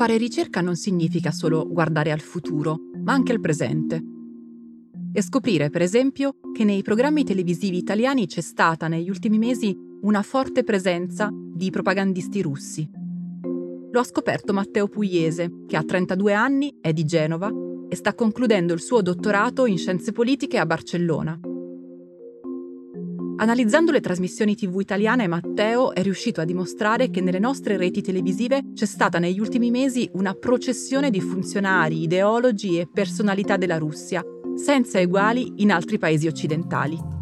Fare ricerca non significa solo guardare al futuro, ma anche al presente. E scoprire, per esempio, che nei programmi televisivi italiani c'è stata negli ultimi mesi una forte presenza di propagandisti russi. Lo ha scoperto Matteo Pugliese, che ha 32 anni, è di Genova e sta concludendo il suo dottorato in scienze politiche a Barcellona. Analizzando le trasmissioni tv italiane, Matteo è riuscito a dimostrare che nelle nostre reti televisive c'è stata negli ultimi mesi una processione di funzionari, ideologi e personalità della Russia, senza eguali in altri paesi occidentali.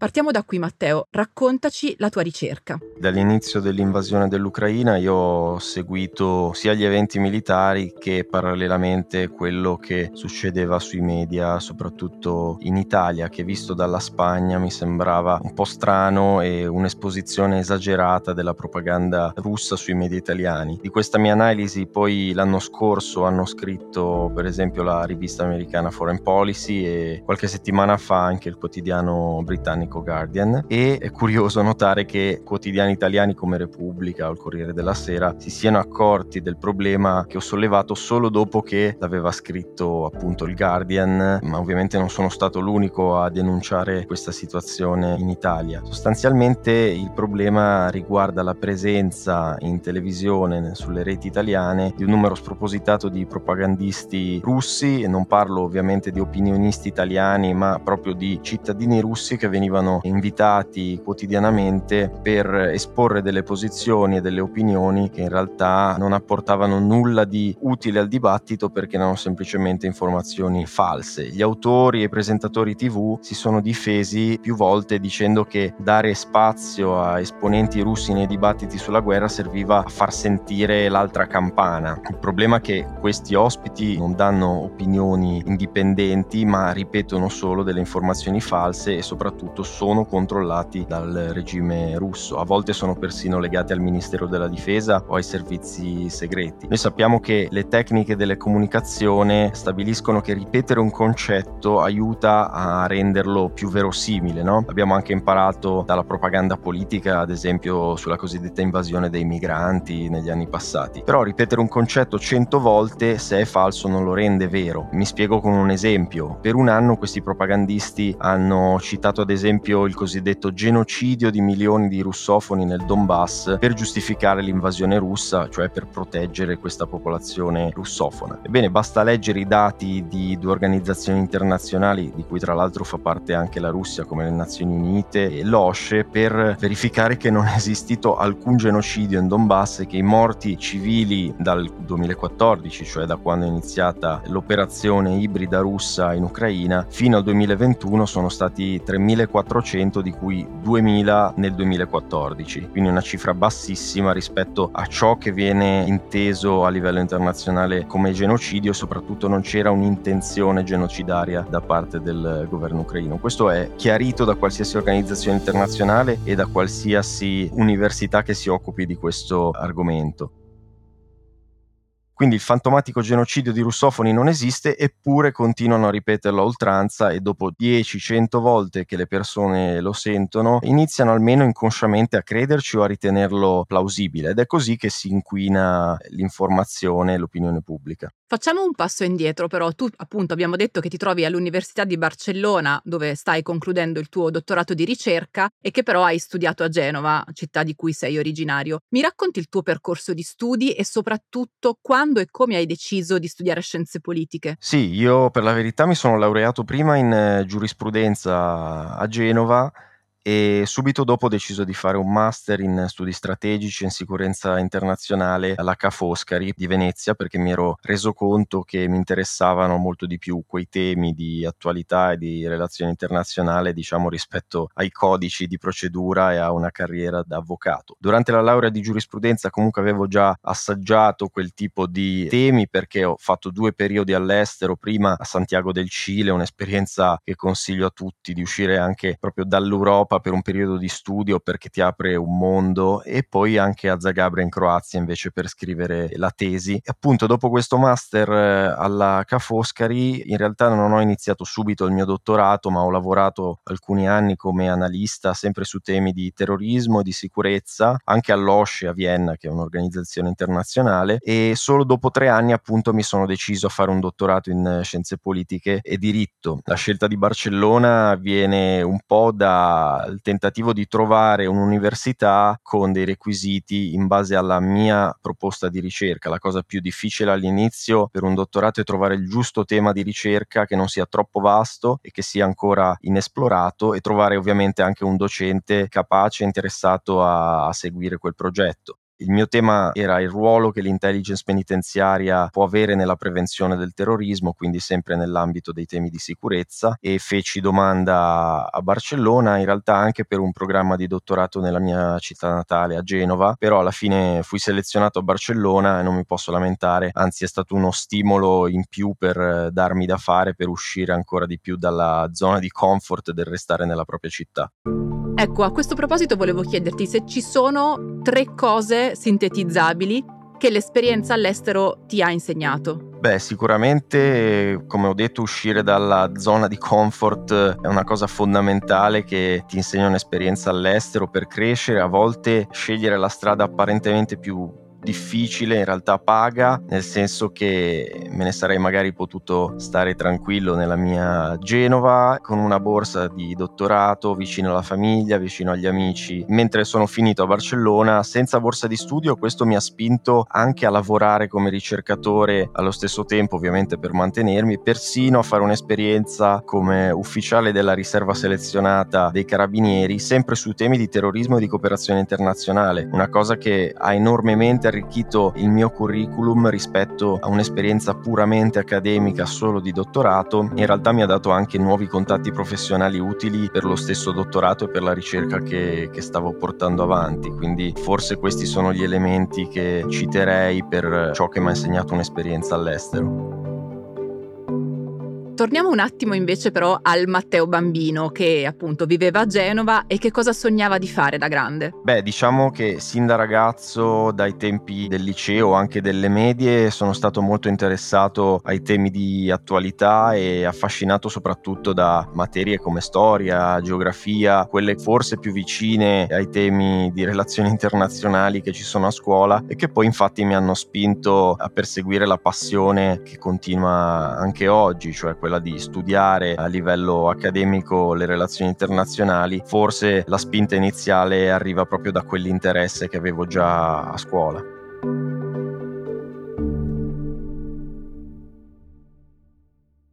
Partiamo da qui Matteo, raccontaci la tua ricerca. Dall'inizio dell'invasione dell'Ucraina io ho seguito sia gli eventi militari che parallelamente quello che succedeva sui media, soprattutto in Italia, che visto dalla Spagna mi sembrava un po' strano e un'esposizione esagerata della propaganda russa sui media italiani. Di questa mia analisi poi l'anno scorso hanno scritto per esempio la rivista americana Foreign Policy e qualche settimana fa anche il quotidiano britannico britannico Guardian e è curioso notare che quotidiani italiani come Repubblica o il Corriere della Sera si siano accorti del problema che ho sollevato solo dopo che l'aveva scritto appunto il Guardian, ma ovviamente non sono stato l'unico a denunciare questa situazione in Italia. Sostanzialmente il problema riguarda la presenza in televisione sulle reti italiane di un numero spropositato di propagandisti russi e non parlo ovviamente di opinionisti italiani ma proprio di cittadini russi che venivano venivano invitati quotidianamente per esporre delle posizioni e delle opinioni che in realtà non apportavano nulla di utile al dibattito perché erano semplicemente informazioni false. Gli autori e i presentatori TV si sono difesi più volte dicendo che dare spazio a esponenti russi nei dibattiti sulla guerra serviva a far sentire l'altra campana. Il problema è che questi ospiti non danno opinioni indipendenti ma ripetono solo delle informazioni false e soprattutto sono controllati dal regime russo, a volte sono persino legati al Ministero della Difesa o ai servizi segreti. Noi sappiamo che le tecniche delle comunicazione stabiliscono che ripetere un concetto aiuta a renderlo più verosimile, no? Abbiamo anche imparato dalla propaganda politica, ad esempio sulla cosiddetta invasione dei migranti negli anni passati. Però ripetere un concetto cento volte, se è falso, non lo rende vero. Mi spiego con un esempio. Per un anno questi propagandisti hanno citato ad esempio esempio il cosiddetto genocidio di milioni di russofoni nel Donbass per giustificare l'invasione russa, cioè per proteggere questa popolazione russofona. Ebbene, basta leggere i dati di due organizzazioni internazionali, di cui tra l'altro fa parte anche la Russia, come le Nazioni Unite e l'OSCE, per verificare che non è esistito alcun genocidio in Donbass e che i morti civili dal 2014, cioè da quando è iniziata l'operazione ibrida russa in Ucraina, fino al 2021 sono stati 3.400 400 di cui 2000 nel 2014, quindi una cifra bassissima rispetto a ciò che viene inteso a livello internazionale come genocidio, soprattutto non c'era un'intenzione genocidaria da parte del governo ucraino. Questo è chiarito da qualsiasi organizzazione internazionale e da qualsiasi università che si occupi di questo argomento. Quindi il fantomatico genocidio di russofoni non esiste, eppure continuano a ripeterlo a oltranza e dopo 10-100 volte che le persone lo sentono, iniziano almeno inconsciamente a crederci o a ritenerlo plausibile ed è così che si inquina l'informazione e l'opinione pubblica. Facciamo un passo indietro però, tu appunto abbiamo detto che ti trovi all'Università di Barcellona dove stai concludendo il tuo dottorato di ricerca e che però hai studiato a Genova, città di cui sei originario. Mi racconti il tuo percorso di studi e soprattutto quando e come hai deciso di studiare scienze politiche? Sì, io per la verità mi sono laureato prima in eh, giurisprudenza a Genova e subito dopo ho deciso di fare un master in studi strategici in sicurezza internazionale alla Ca' Foscari di Venezia perché mi ero reso conto che mi interessavano molto di più quei temi di attualità e di relazione internazionale diciamo rispetto ai codici di procedura e a una carriera da avvocato. Durante la laurea di giurisprudenza comunque avevo già assaggiato quel tipo di temi perché ho fatto due periodi all'estero, prima a Santiago del Cile, un'esperienza che consiglio a tutti di uscire anche proprio dall'Europa per un periodo di studio perché ti apre un mondo e poi anche a Zagabria in Croazia invece per scrivere la tesi. E appunto dopo questo master eh, alla Ca' Foscari in realtà non ho iniziato subito il mio dottorato ma ho lavorato alcuni anni come analista sempre su temi di terrorismo e di sicurezza anche all'OSCE a Vienna che è un'organizzazione internazionale e solo dopo tre anni appunto mi sono deciso a fare un dottorato in scienze politiche e diritto. La scelta di Barcellona viene un po' dal tentativo di trovare un'università con dei requisiti in base alla mia proposta di ricerca. La cosa più difficile all'inizio per un dottorato è trovare il giusto tema di ricerca che non sia troppo vasto e che sia ancora inesplorato e trovare ovviamente anche un docente capace e interessato a, a seguire quel progetto. Il mio tema era il ruolo che l'intelligence penitenziaria può avere nella prevenzione del terrorismo, quindi sempre nell'ambito dei temi di sicurezza e feci domanda a Barcellona, in realtà anche per un programma di dottorato nella mia città natale, a Genova, però alla fine fui selezionato a Barcellona e non mi posso lamentare, anzi è stato uno stimolo in più per darmi da fare, per uscire ancora di più dalla zona di comfort del restare nella propria città. Ecco, a questo proposito volevo chiederti se ci sono tre cose sintetizzabili che l'esperienza all'estero ti ha insegnato. Beh, sicuramente, come ho detto, uscire dalla zona di comfort è una cosa fondamentale che ti insegna un'esperienza all'estero per crescere, a volte scegliere la strada apparentemente più difficile, in realtà paga, nel senso che me ne sarei magari potuto stare tranquillo nella mia Genova con una borsa di dottorato vicino alla famiglia, vicino agli amici. Mentre sono finito a Barcellona senza borsa di studio, questo mi ha spinto anche a lavorare come ricercatore allo stesso tempo, ovviamente per mantenermi, persino a fare un'esperienza come ufficiale della riserva selezionata dei carabinieri, sempre su temi di terrorismo e di cooperazione internazionale, una cosa che ha enormemente arricchito il mio curriculum rispetto a un'esperienza puramente accademica solo di dottorato, in realtà mi ha dato anche nuovi contatti professionali utili per lo stesso dottorato e per la ricerca che, che stavo portando avanti. Quindi forse questi sono gli elementi che citerei per ciò che mi ha insegnato un'esperienza all'estero. Torniamo un attimo invece però al Matteo bambino che appunto viveva a Genova e che cosa sognava di fare da grande. Beh, diciamo che sin da ragazzo, dai tempi del liceo anche delle medie, sono stato molto interessato ai temi di attualità e affascinato soprattutto da materie come storia, geografia, quelle forse più vicine ai temi di relazioni internazionali che ci sono a scuola e che poi infatti mi hanno spinto a perseguire la passione che continua anche oggi, cioè quella quella di studiare a livello accademico le relazioni internazionali, forse la spinta iniziale arriva proprio da quell'interesse che avevo già a scuola.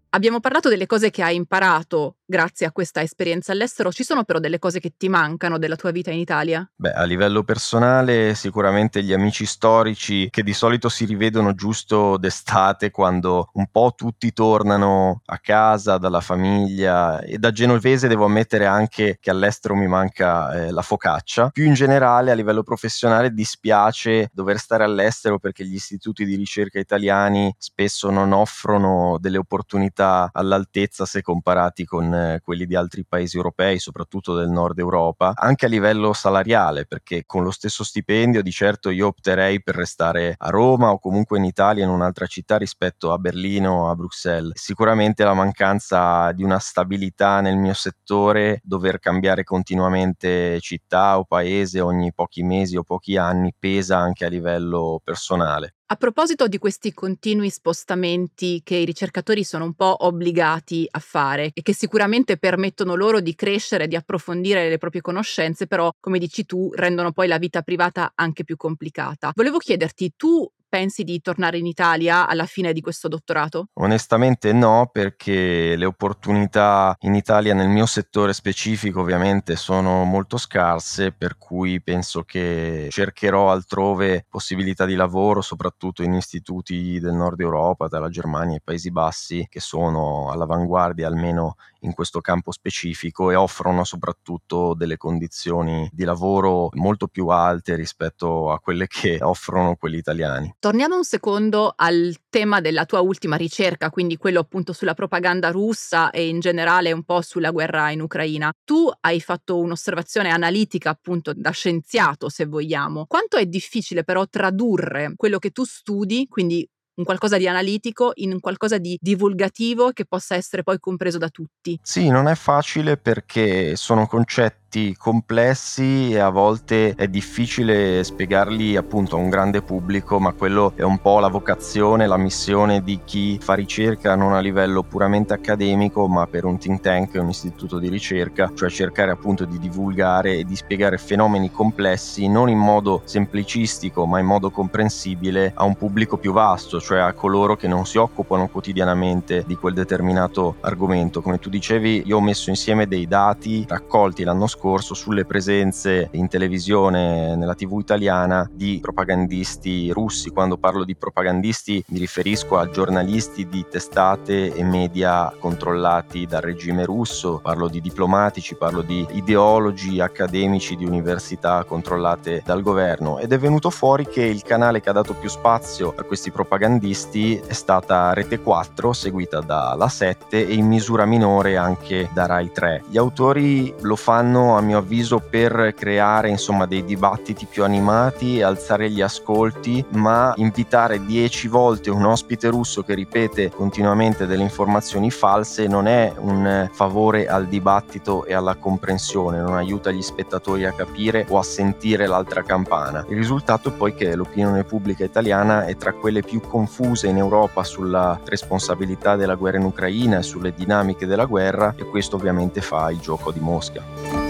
Abbiamo parlato delle cose che hai imparato grazie a questa esperienza all'estero, ci sono però delle cose che ti mancano della tua vita in Italia? Beh, a livello personale sicuramente gli amici storici che di solito si rivedono giusto d'estate quando un po' tutti tornano a casa dalla famiglia e da genovese devo ammettere anche che all'estero mi manca eh, la focaccia. Più in generale a livello professionale dispiace dover stare all'estero perché gli istituti di ricerca italiani spesso non offrono delle opportunità all'altezza se comparati con eh, quelli di altri paesi europei, soprattutto del nord Europa, anche a livello salariale, perché con lo stesso stipendio di certo io opterei per restare a Roma o comunque in Italia in un'altra città rispetto a Berlino o a Bruxelles. Sicuramente la mancanza di una stabilità nel mio settore, dover cambiare continuamente città o paese ogni pochi mesi o pochi anni pesa anche a livello personale. A proposito di questi continui spostamenti che i ricercatori sono un po' obbligati a fare e che sicuramente permettono loro di crescere, di approfondire le proprie conoscenze, però come dici tu rendono poi la vita privata anche più complicata. Volevo chiederti, tu pensi di tornare in Italia alla fine di questo dottorato? Onestamente no, perché le opportunità in Italia nel mio settore specifico ovviamente sono molto scarse, per cui penso che cercherò altrove possibilità di lavoro, soprattutto in istituti del nord Europa, dalla Germania ai Paesi Bassi, che sono all'avanguardia almeno in questo campo specifico e offrono soprattutto delle condizioni di lavoro molto più alte rispetto a quelle che offrono quelli italiani. Torniamo un secondo al tema della tua ultima ricerca, quindi quello appunto sulla propaganda russa e in generale un po' sulla guerra in Ucraina. Tu hai fatto un'osservazione analitica appunto da scienziato, se vogliamo. Quanto è difficile però tradurre quello che tu studi, quindi un qualcosa di analitico in qualcosa di divulgativo che possa essere poi compreso da tutti. Sì, non è facile perché sono concetti concetti complessi e a volte è difficile spiegarli appunto a un grande pubblico, ma quello è un po' la vocazione, la missione di chi fa ricerca non a livello puramente accademico, ma per un think tank, un istituto di ricerca, cioè cercare appunto di divulgare e di spiegare fenomeni complessi non in modo semplicistico, ma in modo comprensibile a un pubblico più vasto, cioè a coloro che non si occupano quotidianamente di quel determinato argomento. Come tu dicevi, io ho messo insieme dei dati raccolti l'anno scorso scorso sulle presenze in televisione nella TV italiana di propagandisti russi. Quando parlo di propagandisti mi riferisco a giornalisti di testate e media controllati dal regime russo, parlo di diplomatici, parlo di ideologi accademici di università controllate dal governo ed è venuto fuori che il canale che ha dato più spazio a questi propagandisti è stata Rete 4 seguita da La 7 e in misura minore anche da Rai 3. Gli autori lo fanno a mio avviso per creare insomma dei dibattiti più animati alzare gli ascolti, ma invitare dieci volte un ospite russo che ripete continuamente delle informazioni false non è un favore al dibattito e alla comprensione, non aiuta gli spettatori a capire o a sentire l'altra campana. Il risultato è poi che l'opinione pubblica italiana è tra quelle più confuse in Europa sulla responsabilità della guerra in Ucraina e sulle dinamiche della guerra e questo ovviamente fa il gioco di Mosca.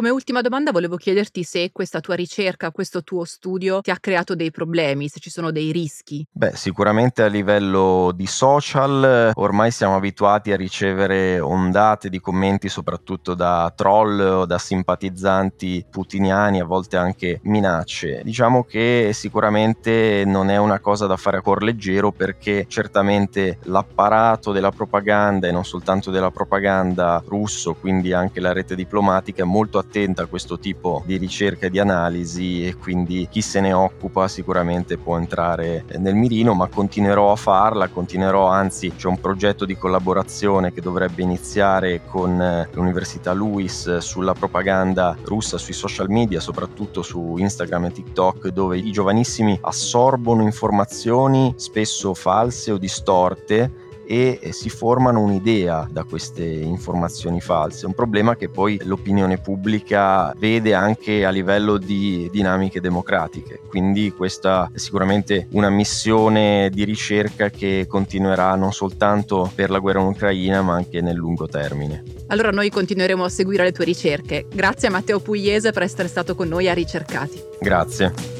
Come ultima domanda volevo chiederti se questa tua ricerca, questo tuo studio ti ha creato dei problemi, se ci sono dei rischi. Beh, sicuramente a livello di social ormai siamo abituati a ricevere ondate di commenti soprattutto da troll o da simpatizzanti putiniani, a volte anche minacce. Diciamo che sicuramente non è una cosa da fare a cuor leggero perché certamente l'apparato della propaganda e non soltanto della propaganda russo, quindi anche la rete diplomatica è molto attenta attenta a questo tipo di ricerca e di analisi e quindi chi se ne occupa sicuramente può entrare nel mirino, ma continuerò a farla, continuerò, anzi c'è un progetto di collaborazione che dovrebbe iniziare con eh, l'Università Lewis sulla propaganda russa sui social media, soprattutto su Instagram e TikTok, dove i giovanissimi assorbono informazioni spesso false o distorte e si formano un'idea da queste informazioni false, un problema che poi l'opinione pubblica vede anche a livello di dinamiche democratiche, quindi questa è sicuramente una missione di ricerca che continuerà non soltanto per la guerra in Ucraina ma anche nel lungo termine. Allora noi continueremo a seguire le tue ricerche. Grazie a Matteo Pugliese per essere stato con noi a Ricercati. Grazie.